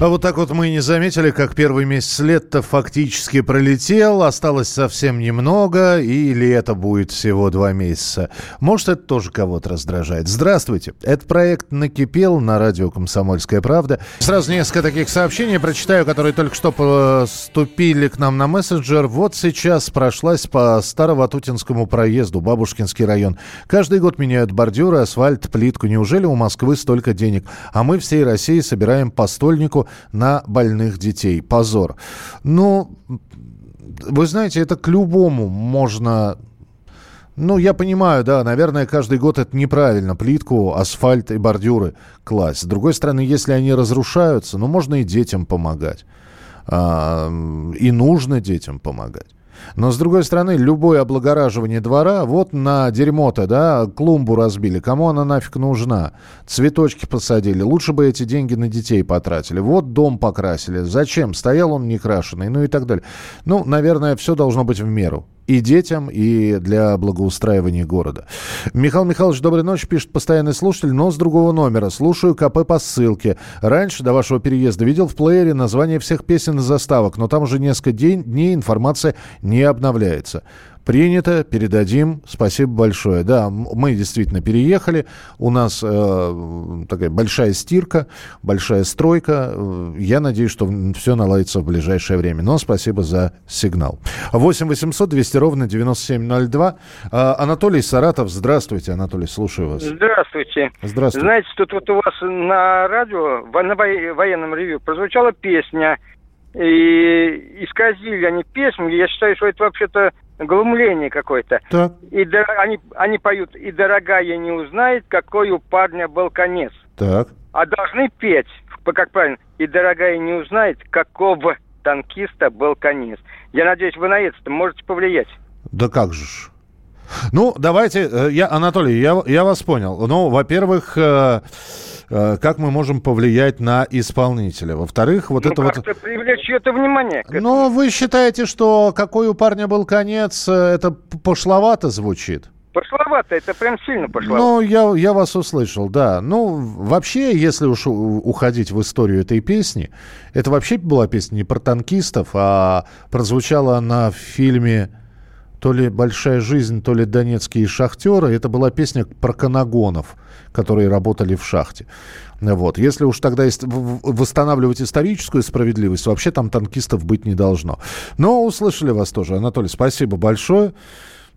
А вот так вот мы и не заметили, как первый месяц лета фактически пролетел, осталось совсем немного, или это будет всего два месяца. Может, это тоже кого-то раздражает. Здравствуйте, это проект «Накипел» на радио «Комсомольская правда». Сразу несколько таких сообщений прочитаю, которые только что поступили к нам на мессенджер. Вот сейчас прошлась по Староватутинскому проезду, Бабушкинский район. Каждый год меняют бордюры, асфальт, плитку. Неужели у Москвы столько денег? А мы всей России собираем по стольнику на больных детей. Позор. Ну, вы знаете, это к любому можно ну, я понимаю, да, наверное, каждый год это неправильно. Плитку, асфальт и бордюры класть. С другой стороны, если они разрушаются, ну, можно и детям помогать. А, и нужно детям помогать. Но, с другой стороны, любое облагораживание двора, вот на дерьмо-то, да, клумбу разбили, кому она нафиг нужна? Цветочки посадили, лучше бы эти деньги на детей потратили. Вот дом покрасили, зачем? Стоял он некрашенный, ну и так далее. Ну, наверное, все должно быть в меру и детям, и для благоустраивания города. Михаил Михайлович, доброй ночи, пишет постоянный слушатель, но с другого номера. Слушаю КП по ссылке. Раньше, до вашего переезда, видел в плеере название всех песен и заставок, но там уже несколько дней информация не обновляется. Принято, передадим. Спасибо большое. Да, мы действительно переехали. У нас э, такая большая стирка, большая стройка. Я надеюсь, что все наладится в ближайшее время. Но спасибо за сигнал. 8 800 200 ровно 9702. Э, Анатолий Саратов. Здравствуйте, Анатолий, слушаю вас. Здравствуйте. Здравствуйте. Знаете, тут вот у вас на радио, на военном ревью прозвучала песня и исказили они песню. Я считаю, что это вообще-то глумление какое-то. Так. И да, они, они поют «И дорогая не узнает, какой у парня был конец». Так. А должны петь, как правильно, «И дорогая не узнает, какого танкиста был конец». Я надеюсь, вы на это можете повлиять. Да как же ж. Ну, давайте, э, я, Анатолий, я, я вас понял. Ну, во-первых, э, как мы можем повлиять на исполнителя? Во-вторых, вот ну, это вот... привлечь чье-то внимание. Ну, вы считаете, что какой у парня был конец, это пошловато звучит? Пошловато, это прям сильно пошловато. Ну, я, я вас услышал, да. Ну, вообще, если уж уходить в историю этой песни, это вообще была песня не про танкистов, а прозвучала она в фильме то ли «Большая жизнь», то ли «Донецкие шахтеры». Это была песня про канагонов, которые работали в шахте. Вот. Если уж тогда восстанавливать историческую справедливость, вообще там танкистов быть не должно. Но услышали вас тоже. Анатолий, спасибо большое.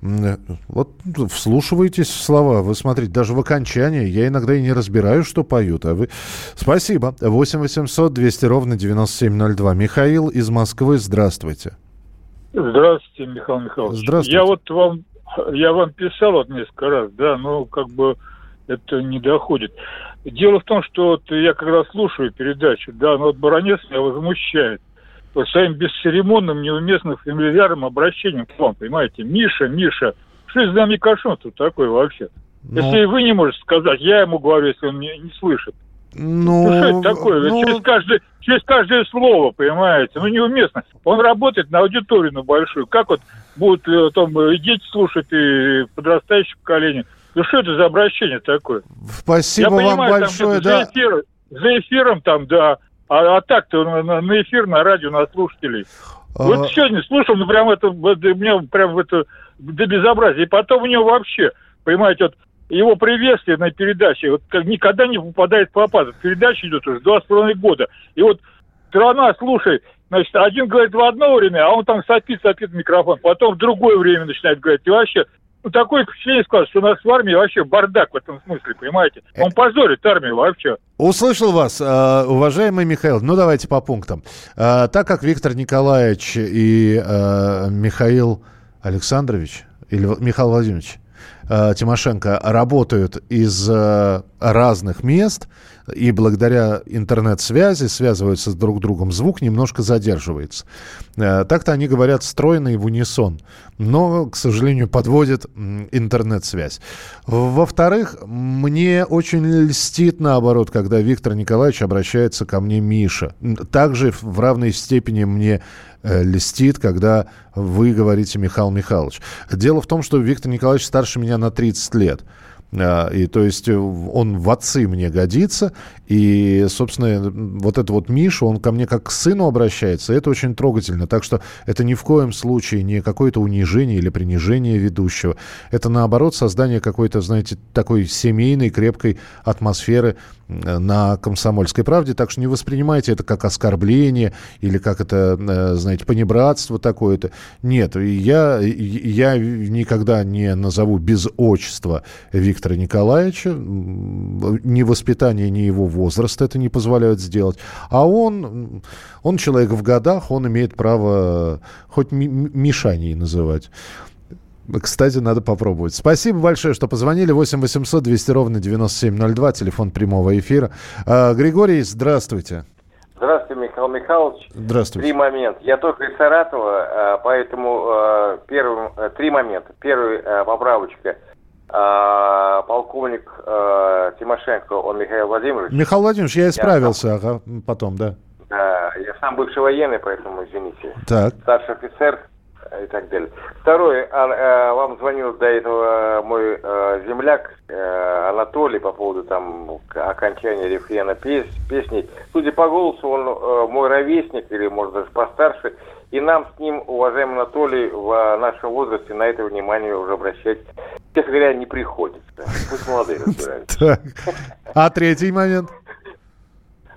Вот вслушивайтесь в слова. Вы смотрите, даже в окончании я иногда и не разбираю, что поют. А вы... Спасибо. 8 800 200 ровно 9702. Михаил из Москвы, здравствуйте. Здравствуйте, Михаил Михайлович. Здравствуйте. Я вот вам, я вам писал вот несколько раз, да, но как бы это не доходит. Дело в том, что вот я когда слушаю передачу, да, но вот Баранец меня возмущает вот своим бесцеремонным, неуместным фамильярным обращением к вам, понимаете? Миша, Миша, что из нами кошон тут такой вообще? Ну... Если вы не можете сказать, я ему говорю, если он не, не слышит. Ну, ну что это такое? Ну... Через, каждое, через каждое слово, понимаете? Ну, неуместно. Он работает на аудиторию на большую. Как вот будут э, там и дети слушать, и подрастающее поколение? Ну, что это за обращение такое? Спасибо Я вам понимаю, большое, там, да. За, эфир, за эфиром там, да. А, а так-то на, на эфир, на радио, на слушателей. А... Вот сегодня слушал, ну, прям это, мне прям это до безобразия. И потом у него вообще, понимаете, вот его приветствие на передаче вот как никогда не попадает в попад. Передача идет уже два с половиной года. И вот страна, слушай, значит, один говорит в одно время, а он там сопит, сопит в микрофон, потом в другое время начинает говорить. И вообще, ну, такое впечатление складывается, что у нас в армии вообще бардак в этом смысле, понимаете? Он позорит армию вообще. Услышал вас, э, уважаемый Михаил. Ну, давайте по пунктам. Э, так как Виктор Николаевич и э, Михаил Александрович, или Михаил Владимирович, э, Тимошенко работают из э, разных мест, и благодаря интернет-связи связываются с друг другом, звук немножко задерживается. Э, так-то они говорят стройно и в унисон, но, к сожалению, подводит интернет-связь. Во-вторых, мне очень льстит, наоборот, когда Виктор Николаевич обращается ко мне Миша. Также в равной степени мне э, льстит, когда вы говорите Михаил Михайлович. Дело в том, что Виктор Николаевич старше меня на 30 лет. А, и то есть э, он в отцы мне годится. И, собственно, вот это вот Миша, он ко мне как к сыну обращается. Это очень трогательно. Так что это ни в коем случае не какое-то унижение или принижение ведущего. Это, наоборот, создание какой-то, знаете, такой семейной, крепкой атмосферы на «Комсомольской правде», так что не воспринимайте это как оскорбление или как это, э, знаете, понебратство такое-то. Нет, я, я никогда не назову без отчества Виктора Николаевича. Ни воспитание, ни его возраст это не позволяют сделать. А он, он человек в годах, он имеет право хоть Мишаней называть. Кстати, надо попробовать. Спасибо большое, что позвонили. 8 800 200 ровно 9702, телефон прямого эфира. А, Григорий, здравствуйте. Здравствуйте, Михаил Михайлович. Здравствуйте. Три момента. Я только из Саратова, а, поэтому а, первым, э, три момента. Первый, э, поправочка. Полковник э, Тимошенко, он Михаил Владимирович. Михаил Владимирович, я исправился я ага, потом, да. Да, я сам бывший военный, поэтому извините. Так. Старший офицер, и так далее. Второе, а, а, вам звонил до этого мой а, земляк Анатолий по поводу там окончания рефрена пес, песни. Судя по голосу, он мой ровесник или, может, даже постарше. И нам с ним, уважаемый Анатолий, в нашем возрасте на это внимание уже обращать, честно говоря, не приходится. Пусть молодые разбираются. А третий момент?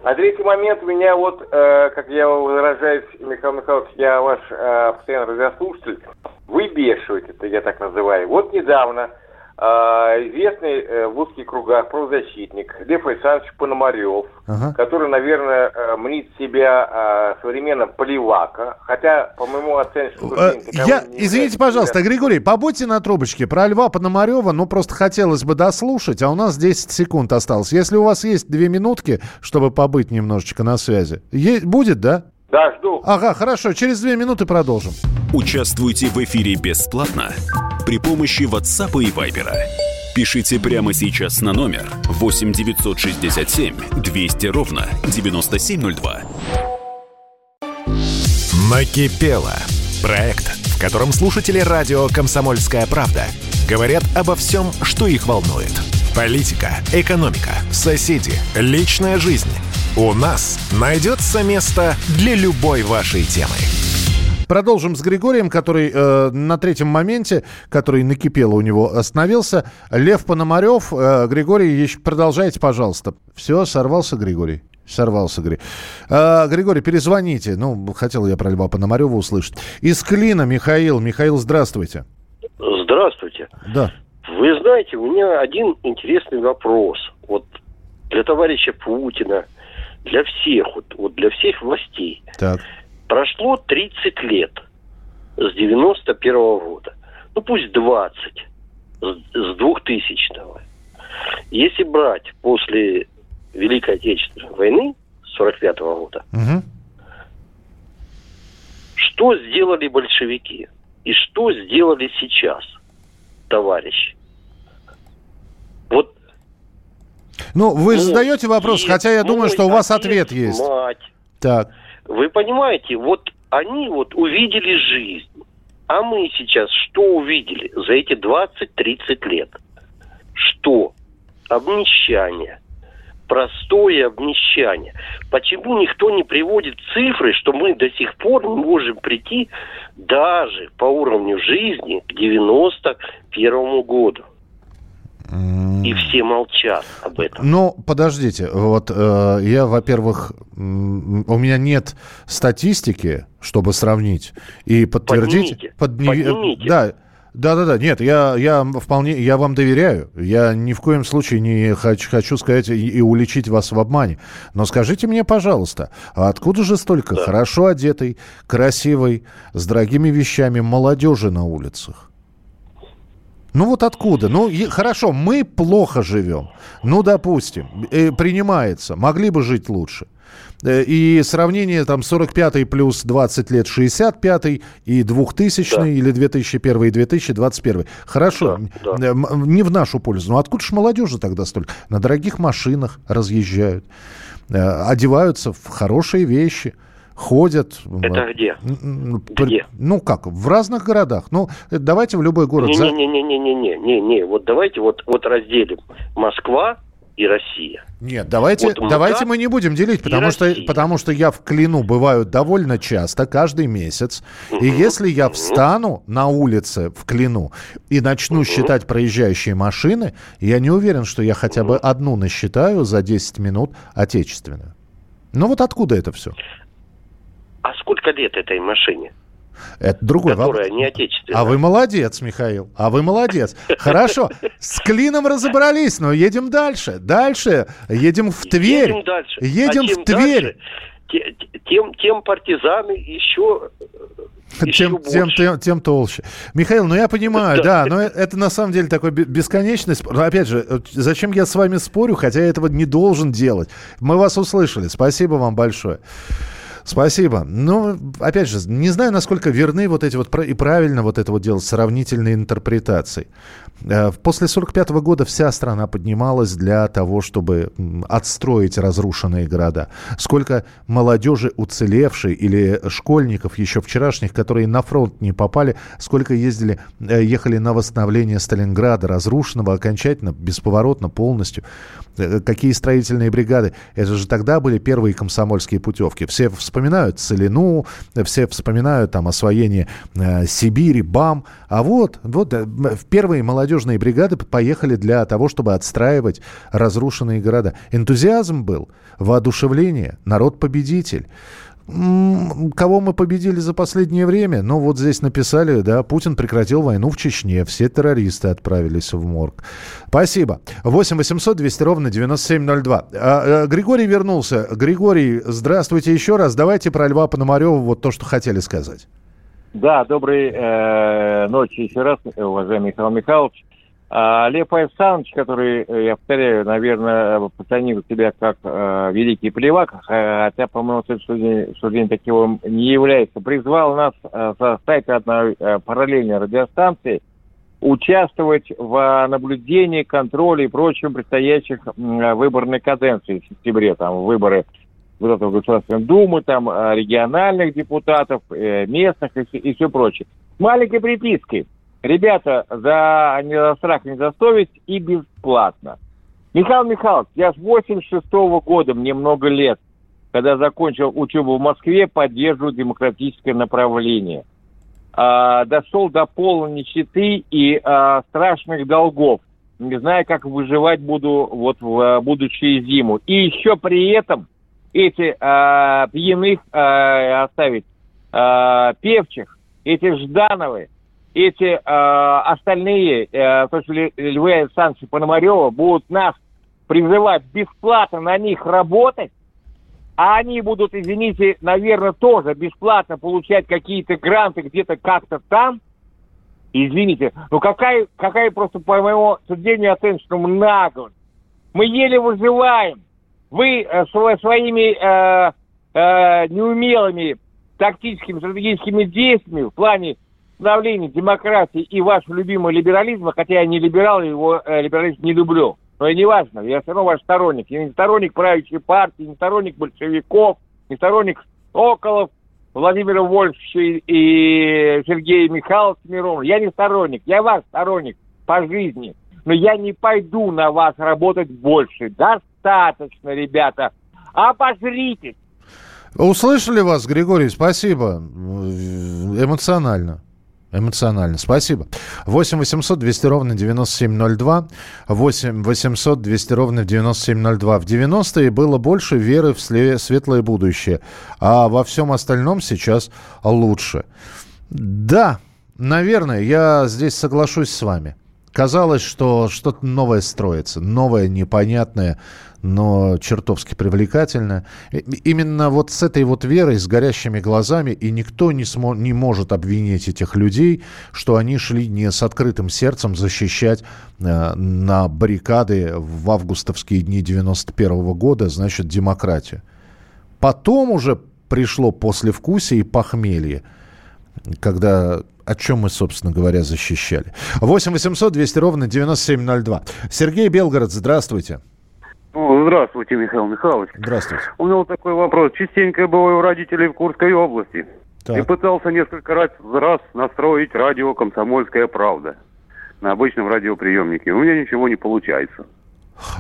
А третий момент меня вот, э, как я выражаюсь, Михаил Михайлович, я ваш э, постоянный радиослушатель, выбешиваете, это я так называю. Вот недавно известный э, в узких кругах правозащитник Лев Александрович Пономарев, ага. который, наверное, э, мнит себя э, современным поливака, хотя, по моему оценке... Я, извините, пожалуйста, Григорий, побудьте на трубочке. Про Льва Пономарева, ну, просто хотелось бы дослушать, а у нас 10 секунд осталось. Если у вас есть две минутки, чтобы побыть немножечко на связи, е- будет, да? Да, жду. Ага, хорошо, через две минуты продолжим. Участвуйте в эфире бесплатно при помощи WhatsApp и Viber. Пишите прямо сейчас на номер 8 967 200 ровно 9702. Накипело. Проект, в котором слушатели радио «Комсомольская правда» говорят обо всем, что их волнует. Политика, экономика, соседи, личная жизнь. У нас найдется место для любой вашей темы. Продолжим с Григорием, который э, на третьем моменте, который накипело у него, остановился. Лев Пономарев. Э, Григорий, еще продолжайте, пожалуйста. Все, сорвался Григорий. Сорвался, Григорий. А, Григорий, перезвоните. Ну, хотел я про Льва Пономарева услышать. Из Клина Михаил. Михаил, здравствуйте. Здравствуйте. Да. Вы знаете, у меня один интересный вопрос. Вот для товарища Путина, для всех, вот, вот для всех властей. Так. Прошло 30 лет с 91 -го года. Ну пусть 20 с 2000-го. Если брать после Великой Отечественной войны 45 -го года, угу. что сделали большевики и что сделали сейчас, товарищи? Вот ну, вы ну, задаете вопрос, хотя я думаю, что у вас ответ есть. Мать. Так. Вы понимаете, вот они вот увидели жизнь. А мы сейчас что увидели за эти 20-30 лет? Что? Обнищание. Простое обнищание. Почему никто не приводит цифры, что мы до сих пор не можем прийти даже по уровню жизни к 91 году? И все молчат об этом. Ну, подождите, вот э, я, во-первых, у меня нет статистики, чтобы сравнить и подтвердить. Поднимите, подни... поднимите. Да, да, да, да. Нет, я, я вполне, я вам доверяю. Я ни в коем случае не хочу, хочу сказать и, и уличить вас в обмане. Но скажите мне, пожалуйста, а откуда же столько да. хорошо одетой, красивой, с дорогими вещами молодежи на улицах? Ну вот откуда? Ну и, хорошо, мы плохо живем. Ну, допустим, э, принимается. Могли бы жить лучше. Э, и сравнение там 45-й плюс 20 лет 65-й и 2000 да. или 2001 и 2021. Хорошо, да, да. Э, не в нашу пользу. Но откуда же молодежи тогда столько? На дорогих машинах разъезжают, э, одеваются в хорошие вещи ходят. Это где? Где? Ну как, в разных городах. Ну, давайте в любой город. Не-не-не-не-не-не-не. Вот давайте вот, вот разделим. Москва, и Россия. Нет, давайте, вот давайте мы не будем делить, потому что, потому что я в Клину бываю довольно часто, каждый месяц. Угу. И если я встану на улице в Клину и начну угу. считать проезжающие машины, я не уверен, что я хотя бы одну насчитаю за 10 минут отечественную. Ну вот откуда это все? А сколько лет этой машине? Это другой вопрос. не отечественная. А вы молодец, Михаил. А вы молодец. Хорошо. С клином разобрались, но едем дальше. Дальше. Едем в Тверь. Едем дальше. Едем а в Тверь. Дальше, тем, тем партизаны еще тем, тем, тем, тем толще. Михаил, ну я понимаю, да, но это на самом деле такой бесконечный спор. Опять же, зачем я с вами спорю, хотя я этого не должен делать. Мы вас услышали. Спасибо вам большое. Спасибо. Ну, опять же, не знаю, насколько верны вот эти вот и правильно вот это вот делать сравнительные интерпретации. Э, после 1945 года вся страна поднималась для того, чтобы отстроить разрушенные города. Сколько молодежи уцелевшей или школьников еще вчерашних, которые на фронт не попали, сколько ездили, э, ехали на восстановление Сталинграда, разрушенного окончательно, бесповоротно, полностью. Э, какие строительные бригады. Это же тогда были первые комсомольские путевки. Все вспоминают Целину, все вспоминают там освоение э, Сибири, БАМ. А вот, вот первые молодежи молодежные бригады поехали для того, чтобы отстраивать разрушенные города. Энтузиазм был, воодушевление, народ-победитель. Кого мы победили за последнее время? Ну, вот здесь написали, да, Путин прекратил войну в Чечне, все террористы отправились в морг. Спасибо. 8 800 200 ровно 9702. А, а, Григорий вернулся. Григорий, здравствуйте еще раз. Давайте про Льва Пономарева вот то, что хотели сказать. Да, доброй э, ночи еще раз, уважаемый Михаил Михайлович. А, Лев Александрович, который, э, я повторяю, наверное, позиционирует себя как э, великий плевак, хотя, по моему суждению, таким не является, призвал нас э, составить одной э, параллельной радиостанции участвовать в наблюдении, контроле и прочем предстоящих э, выборной каденции в сентябре, там, выборы депутатов Государственной Думы, там, э, региональных депутатов, э, местных и, и все прочее. Маленькой припиской. Ребята, за, не за страх, не за совесть и бесплатно. Михаил Михайлович, я с 86 -го года, мне много лет, когда закончил учебу в Москве, поддерживаю демократическое направление. А, дошел до полной нищеты и а, страшных долгов. Не знаю, как выживать буду вот в а, будущую зиму. И еще при этом эти э, пьяных э, оставить, э, певчих, эти Ждановы, эти э, остальные, э, то, что Львы Александровича Пономарева будут нас призывать бесплатно на них работать, а они будут, извините, наверное, тоже бесплатно получать какие-то гранты где-то как-то там, извините, ну какая, какая просто, по моему суждению, оценка, что наглость. Мы еле выживаем. Вы э, своими э, э, неумелыми тактическими, стратегическими действиями в плане становления демократии и вашего любимого либерализма, хотя я не либерал, его э, либерализм не люблю, но и не важно, я все равно ваш сторонник. Я не сторонник правящей партии, не сторонник большевиков, не сторонник Околов, Владимира Вольфовича и Сергея Михайловича Миронова. Я не сторонник, я ваш сторонник по жизни. Но я не пойду на вас работать больше. Достаточно, ребята. Обозритесь. Услышали вас, Григорий, спасибо. Эмоционально. Эмоционально. Спасибо. 8 800 200 ровно 9702. 8 800 200 ровно 9702. В 90-е было больше веры в светлое будущее, а во всем остальном сейчас лучше. Да, наверное, я здесь соглашусь с вами. Казалось, что что-то новое строится, новое, непонятное, но чертовски привлекательная. Именно вот с этой вот верой, с горящими глазами, и никто не, смо- не может обвинить этих людей, что они шли не с открытым сердцем защищать э, на баррикады в августовские дни 91 -го года, значит, демократию. Потом уже пришло послевкусие и похмелье, когда о чем мы, собственно говоря, защищали. 8 800 200 ровно 9702. Сергей Белгород, здравствуйте. Здравствуйте, Михаил Михайлович. Здравствуйте. У меня вот такой вопрос. Частенько бываю у родителей в Курской области. Так. И пытался несколько раз, раз настроить радио «Комсомольская правда» на обычном радиоприемнике. У меня ничего не получается.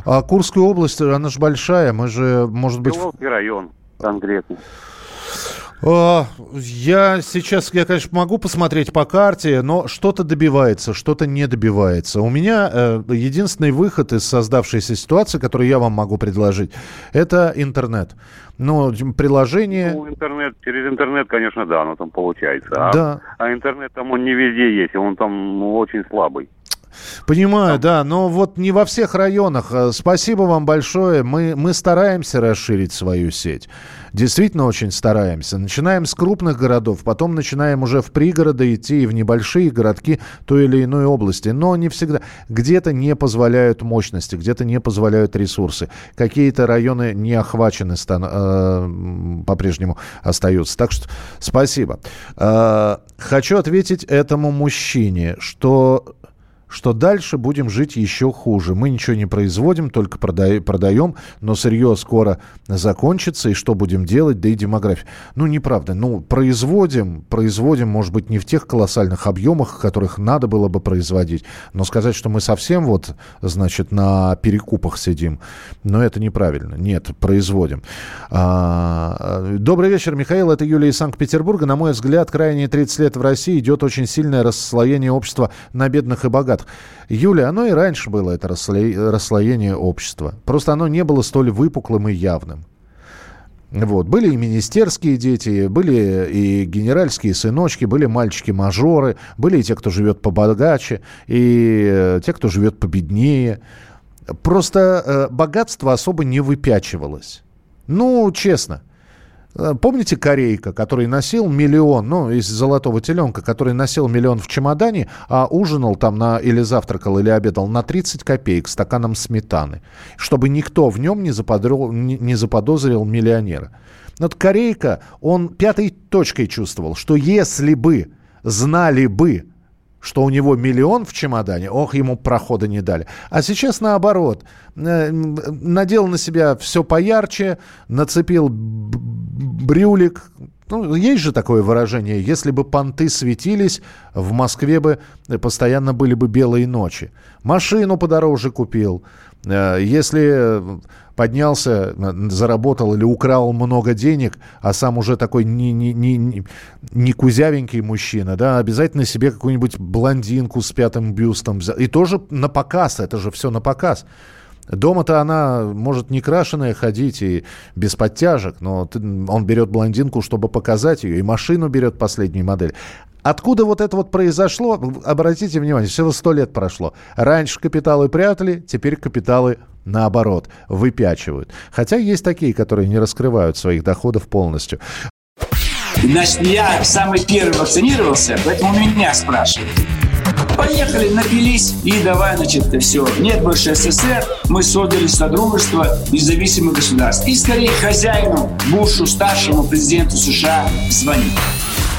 А Курская область, она же большая, мы же, может быть... Беловский район конкретно. А, я сейчас, я, конечно, могу посмотреть по карте, но что-то добивается, что-то не добивается. У меня э, единственный выход из создавшейся ситуации, который я вам могу предложить, это интернет. Ну, приложение... Ну, интернет, через интернет, конечно, да, оно там получается. А, да. а интернет там он не везде есть, он там ну, очень слабый. Понимаю, да, но вот не во всех районах. Э, спасибо вам большое. Мы, мы стараемся расширить свою сеть действительно очень стараемся. Начинаем с крупных городов, потом начинаем уже в пригороды идти и в небольшие городки той или иной области. Но не всегда. Где-то не позволяют мощности, где-то не позволяют ресурсы. Какие-то районы не охвачены стан- э, по-прежнему остаются. Так что спасибо. Э, хочу ответить этому мужчине, что что дальше будем жить еще хуже. Мы ничего не производим, только продаем, но сырье скоро закончится, и что будем делать, да и демография. Ну, неправда. Ну, производим, производим, может быть, не в тех колоссальных объемах, которых надо было бы производить, но сказать, что мы совсем вот, значит, на перекупах сидим, но это неправильно. Нет, производим. А, добрый вечер, Михаил. Это Юлия из Санкт-Петербурга. На мой взгляд, крайние 30 лет в России идет очень сильное расслоение общества на бедных и богатых богатых. Юля, оно и раньше было, это расслоение общества. Просто оно не было столь выпуклым и явным. Вот. Были и министерские дети, были и генеральские сыночки, были мальчики-мажоры, были и те, кто живет побогаче, и э, те, кто живет победнее. Просто э, богатство особо не выпячивалось. Ну, честно. Э, помните Корейка, который носил миллион, ну, из золотого теленка, который носил миллион в чемодане, а ужинал там на, или завтракал, или обедал на 30 копеек стаканом сметаны, чтобы никто в нем не, заподрил, не, заподозрил миллионера. Вот Корейка, он пятой точкой чувствовал, что если бы знали бы, что у него миллион в чемодане, ох, ему прохода не дали. А сейчас наоборот. Э, надел на себя все поярче, нацепил брюлик. Ну, есть же такое выражение, если бы понты светились, в Москве бы постоянно были бы белые ночи. Машину подороже купил. Э, если поднялся, заработал или украл много денег, а сам уже такой не, не, не, не кузявенький мужчина, да, обязательно себе какую-нибудь блондинку с пятым бюстом. И тоже на показ, это же все на показ. Дома-то она может не крашеная ходить и без подтяжек, но он берет блондинку, чтобы показать ее, и машину берет последнюю модель. Откуда вот это вот произошло? Обратите внимание, всего сто лет прошло. Раньше капиталы прятали, теперь капиталы наоборот выпячивают. Хотя есть такие, которые не раскрывают своих доходов полностью. Значит, я самый первый вакцинировался, поэтому меня спрашивают. Поехали, напились и давай, значит, все. Нет больше СССР, мы создали Содружество независимых государств. И скорее хозяину, Бушу, старшему президенту США звонить.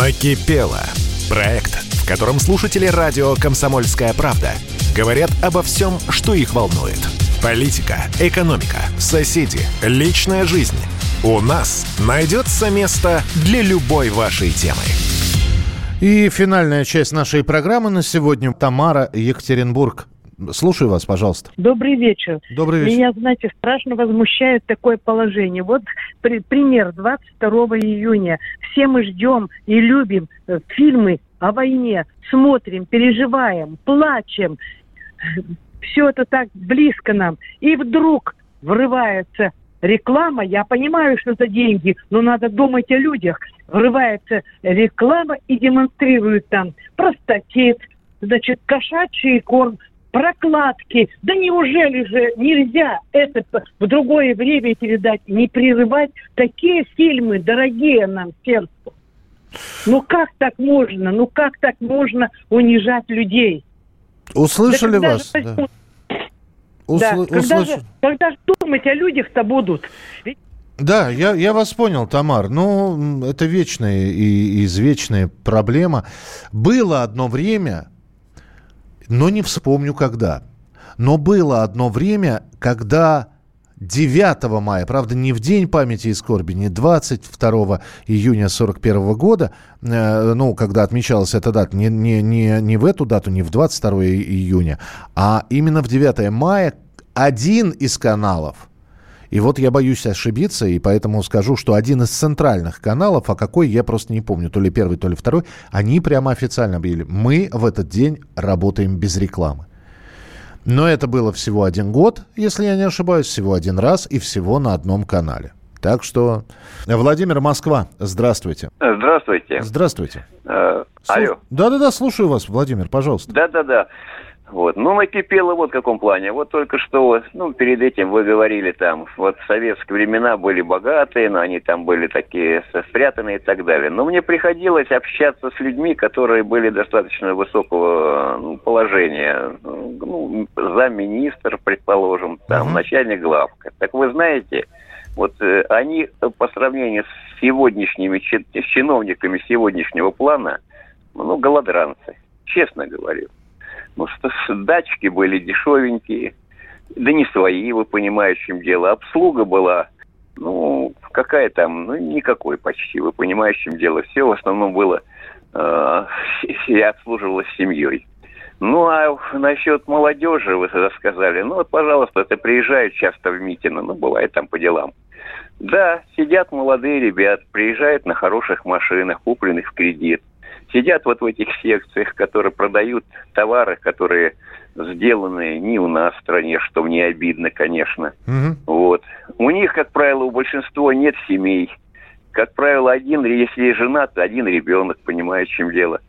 Накипело. Проект, в котором слушатели радио «Комсомольская правда» говорят обо всем, что их волнует. Политика, экономика, соседи, личная жизнь. У нас найдется место для любой вашей темы. И финальная часть нашей программы на сегодня. Тамара, Екатеринбург. Слушаю вас, пожалуйста. Добрый вечер. Добрый вечер. Меня, знаете, страшно возмущает такое положение. Вот при, пример 22 июня. Все мы ждем и любим э, фильмы о войне, смотрим, переживаем, плачем. Все это так близко нам. И вдруг врывается реклама, я понимаю, что это деньги, но надо думать о людях. Врывается реклама и демонстрирует там простатит, значит, кошачий корм, прокладки. Да неужели же нельзя это в другое время передать, не прерывать такие фильмы, дорогие нам сердцу? Ну как так можно? Ну как так можно унижать людей? Услышали да вас? Же, да. Усл... да, когда, же, когда же думать о людях-то будут? Ведь... Да, я, я вас понял, Тамар. Ну, это вечная и извечная проблема. Было одно время, но не вспомню когда. Но было одно время, когда 9 мая, правда, не в День памяти и скорби, не 22 июня 41 года, э, ну, когда отмечалась эта дата, не, не, не, не в эту дату, не в 22 июня, а именно в 9 мая один из каналов, и вот я боюсь ошибиться, и поэтому скажу, что один из центральных каналов, а какой, я просто не помню, то ли первый, то ли второй, они прямо официально объявили, мы в этот день работаем без рекламы. Но это было всего один год, если я не ошибаюсь, всего один раз и всего на одном канале. Так что, Владимир Москва, здравствуйте. Здравствуйте. Здравствуйте. Э, алло. Да-да-да, слушаю вас, Владимир, пожалуйста. Да-да-да. Вот. Ну, накипело вот в каком плане. Вот только что, ну, перед этим вы говорили там, вот в советские времена были богатые, но они там были такие спрятанные и так далее. Но мне приходилось общаться с людьми, которые были достаточно высокого ну, положения. Ну, замминистр, предположим, там, uh-huh. начальник главка. Так вы знаете, вот э, они по сравнению с сегодняшними с чиновниками сегодняшнего плана, ну, голодранцы, честно говорю. Ну, датчики были дешевенькие, да не свои, вы понимаете, чем дело. Обслуга была, ну, какая там, ну, никакой почти, вы понимаете, чем дело. Все в основном было, э, обслуживалось семьей. Ну, а насчет молодежи вы тогда сказали, ну, вот, пожалуйста, это приезжают часто в Митино, ну, бывает там по делам. Да, сидят молодые ребят, приезжают на хороших машинах, купленных в кредит сидят вот в этих секциях, которые продают товары, которые сделаны не у нас в стране, что мне обидно, конечно. Угу. Вот. У них, как правило, у большинства нет семей. Как правило, один, если женат, один ребенок, понимает, в чем дело.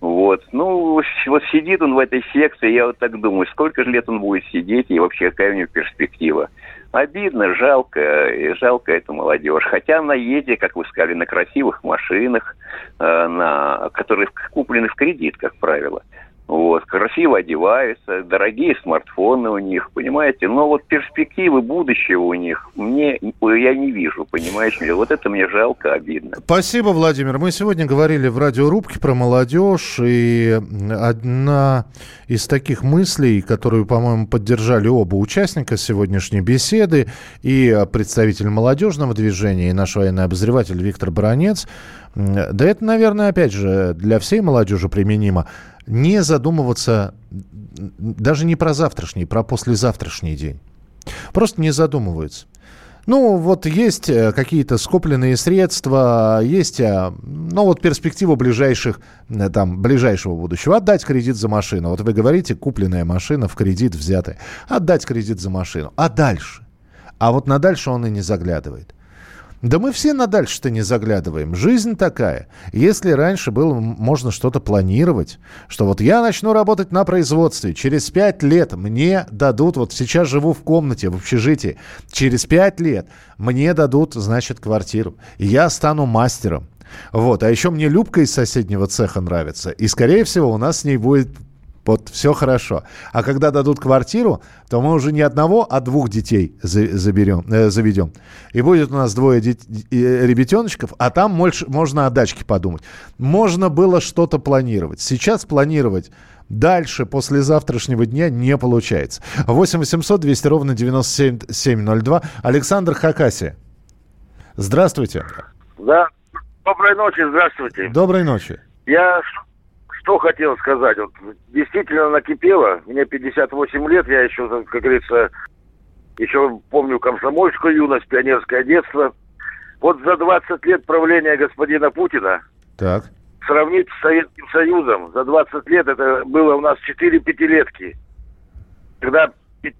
Вот. Ну, вот сидит он в этой секции, я вот так думаю, сколько же лет он будет сидеть и вообще какая у него перспектива. Обидно, жалко, и жалко эту молодежь. Хотя она едет, как вы сказали, на красивых машинах, э, на, которые куплены в кредит, как правило. Вот, красиво одеваются, дорогие смартфоны у них, понимаете? Но вот перспективы будущего у них мне я не вижу, понимаешь? Вот это мне жалко, обидно. Спасибо, Владимир. Мы сегодня говорили в радиорубке про молодежь, и одна из таких мыслей, которую, по-моему, поддержали оба участника сегодняшней беседы, и представитель молодежного движения, и наш военный обозреватель Виктор Баранец, да это, наверное, опять же, для всей молодежи применимо не задумываться даже не про завтрашний, про послезавтрашний день. Просто не задумываются. Ну, вот есть э, какие-то скопленные средства, есть, э, ну, вот перспектива ближайших, э, там, ближайшего будущего. Отдать кредит за машину. Вот вы говорите, купленная машина в кредит взятая. Отдать кредит за машину. А дальше? А вот на дальше он и не заглядывает. Да мы все на дальше-то не заглядываем. Жизнь такая. Если раньше было можно что-то планировать, что вот я начну работать на производстве, через пять лет мне дадут, вот сейчас живу в комнате, в общежитии, через пять лет мне дадут, значит, квартиру. Я стану мастером. Вот. А еще мне Любка из соседнего цеха нравится. И, скорее всего, у нас с ней будет вот все хорошо. А когда дадут квартиру, то мы уже не одного, а двух детей заберем, э, заведем. И будет у нас двое дет- ребятеночков, а там больше, можно о дачке подумать. Можно было что-то планировать. Сейчас планировать дальше, после завтрашнего дня, не получается. 8 800 200 ровно 9702. Александр Хакаси. Здравствуйте. Да. Доброй ночи, здравствуйте. Доброй ночи. Я что хотел сказать. Вот, действительно накипело. Мне 58 лет, я еще, как говорится, еще помню комсомольскую юность, пионерское детство. Вот за 20 лет правления господина Путина так. сравнить с Советским Союзом, за 20 лет это было у нас 4 пятилетки. Когда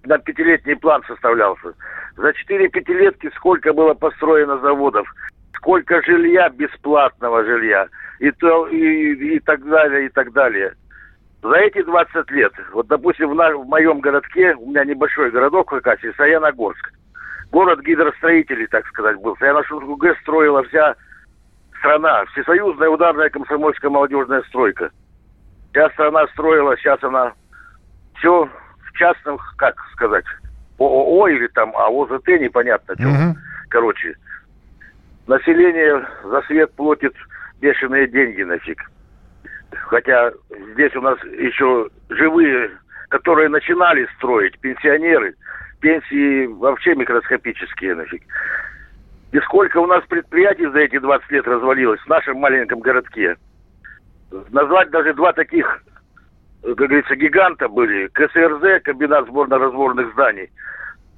на пятилетний план составлялся. За 4 пятилетки сколько было построено заводов, сколько жилья, бесплатного жилья, и, то, и, и так далее, и так далее. За эти 20 лет, вот, допустим, в, на, в моем городке, у меня небольшой городок в Хакасии, Саяногорск, город гидростроителей, так сказать, был. Саяногорск ГЭС строила вся страна, всесоюзная ударная комсомольская молодежная стройка. Вся страна строила, сейчас она все в частном, как сказать, ООО или там АОЗТ, непонятно что. Угу. Короче, население за свет платит бешеные деньги нафиг. Хотя здесь у нас еще живые, которые начинали строить, пенсионеры, пенсии вообще микроскопические нафиг. И сколько у нас предприятий за эти 20 лет развалилось в нашем маленьком городке. Назвать даже два таких, как говорится, гиганта были. КСРЗ, комбинат сборно-разборных зданий.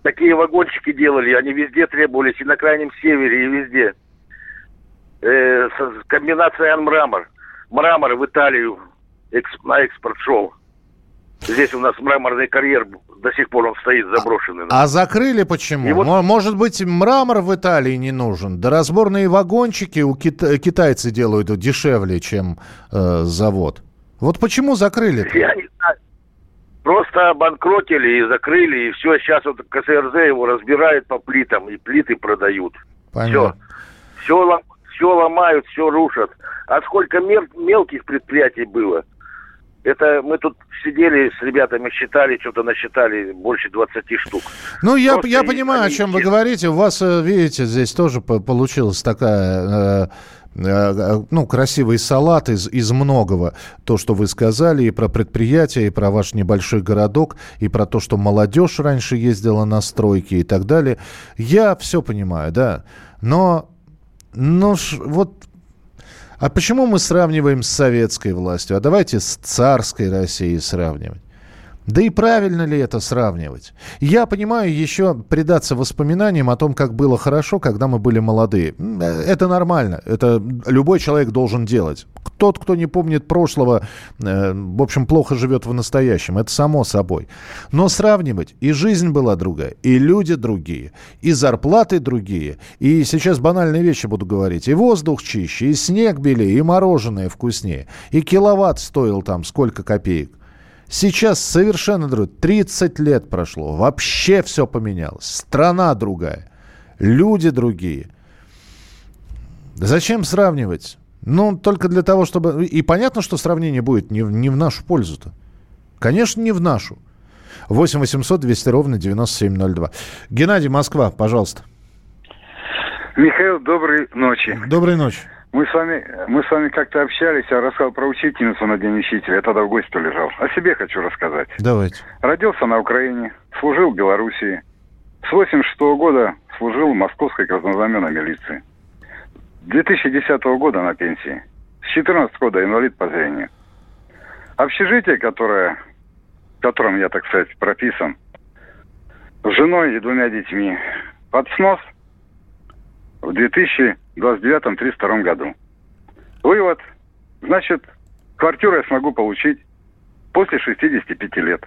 Такие вагончики делали, они везде требовались, и на Крайнем Севере, и везде э, комбинация мрамор. Мрамор в Италию экс, на экспорт шел. Здесь у нас мраморный карьер до сих пор он стоит заброшенный. А, а закрыли почему? вот... Может быть, мрамор в Италии не нужен? Да разборные вагончики у кита- китайцы делают дешевле, чем э, завод. Вот почему закрыли? -то? Я не знаю. Просто обанкротили и закрыли, и все. Сейчас вот КСРЗ его разбирает по плитам, и плиты продают. Понятно. Все. Все все ломают, все рушат. А сколько мел- мелких предприятий было? Это мы тут сидели с ребятами, считали, что-то насчитали больше 20 штук. Ну, я, я понимаю, о чем вы говорите. У вас, э, видите, здесь тоже получилась такая... Э, э, ну, красивый салат из, из многого. То, что вы сказали, и про предприятия, и про ваш небольшой городок, и про то, что молодежь раньше ездила на стройки и так далее. Я все понимаю, да. Но ну, вот а почему мы сравниваем с советской властью? А давайте с царской Россией сравнивать. Да и правильно ли это сравнивать? Я понимаю еще предаться воспоминаниям о том, как было хорошо, когда мы были молодые. Это нормально. Это любой человек должен делать. Тот, кто не помнит прошлого, э, в общем, плохо живет в настоящем. Это само собой. Но сравнивать, и жизнь была другая, и люди другие, и зарплаты другие. И сейчас банальные вещи буду говорить. И воздух чище, и снег белее, и мороженое вкуснее. И киловатт стоил там сколько копеек. Сейчас совершенно другое. 30 лет прошло. Вообще все поменялось. Страна другая. Люди другие. Зачем сравнивать? Ну, только для того, чтобы... И понятно, что сравнение будет не, не в нашу пользу-то. Конечно, не в нашу. 8 800 200 ровно 9702. Геннадий, Москва, пожалуйста. Михаил, доброй ночи. Доброй ночи. Мы с вами, мы с вами как-то общались, я рассказал про учительницу на День учителя. Я тогда в гости лежал. О себе хочу рассказать. Давайте. Родился на Украине, служил в Белоруссии. С 86 -го года служил в Московской краснознаменной милиции. 2010 -го года на пенсии. С 14 года инвалид по зрению. Общежитие, которое, в котором я, так сказать, прописан, с женой и двумя детьми, под снос в 2000 29-32 году. Вывод. Значит, квартиру я смогу получить после 65 лет.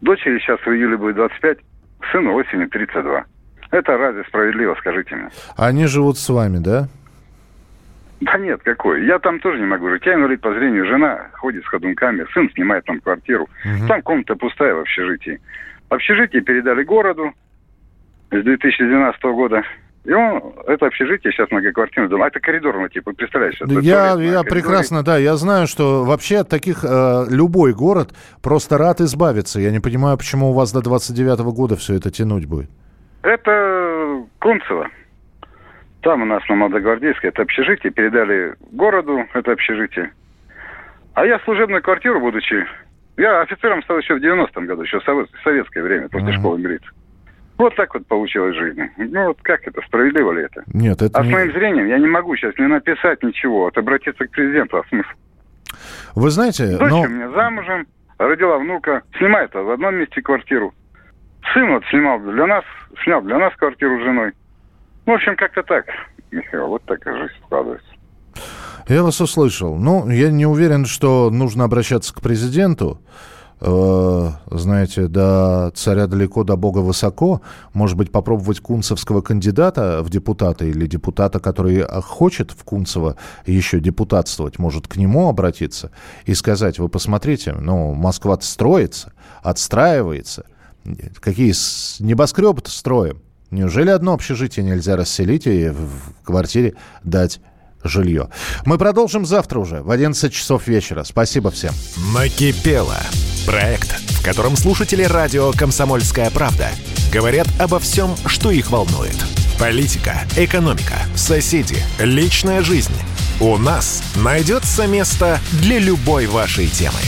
Дочери сейчас в июле будет 25, сыну осенью 32. Это разве справедливо, скажите мне? Они живут с вами, да? Да нет, какой. Я там тоже не могу жить. Я инвалид по зрению. Жена ходит с ходунками. Сын снимает там квартиру. Угу. Там комната пустая в общежитии. Общежитие передали городу с 2012 года. И он, это общежитие сейчас многоквартирный дом, а это коридорный типа, представляешь? Это я я прекрасно, да, я знаю, что вообще от таких э, любой город просто рад избавиться. Я не понимаю, почему у вас до 29 -го года все это тянуть будет. Это Кунцево. Там у нас на Молодогвардейской это общежитие, передали городу это общежитие. А я служебную квартиру, будучи... Я офицером стал еще в 90-м году, еще в советское время, после uh-huh. школы милиции. Вот так вот получилось в жизни. Ну вот как это, справедливо ли это? Нет, это А не... с моим зрением я не могу сейчас не написать ничего, вот обратиться к президенту, а смысл? Вы знаете... Дочь но... у меня замужем, родила внука, снимает в одном месте квартиру. Сын вот снимал для нас, снял для нас квартиру с женой. Ну, в общем, как-то так, Михаил, вот такая жизнь складывается. Я вас услышал. Ну, я не уверен, что нужно обращаться к президенту. Э, знаете, до царя далеко, до бога высоко. Может быть, попробовать кунцевского кандидата в депутаты или депутата, который хочет в Кунцево еще депутатствовать, может к нему обратиться и сказать, вы посмотрите, ну, Москва строится, отстраивается. Какие небоскребы-то строим? Неужели одно общежитие нельзя расселить и в квартире дать жилье. Мы продолжим завтра уже в 11 часов вечера. Спасибо всем. Накипело. Проект, в котором слушатели радио «Комсомольская правда» говорят обо всем, что их волнует. Политика, экономика, соседи, личная жизнь. У нас найдется место для любой вашей темы.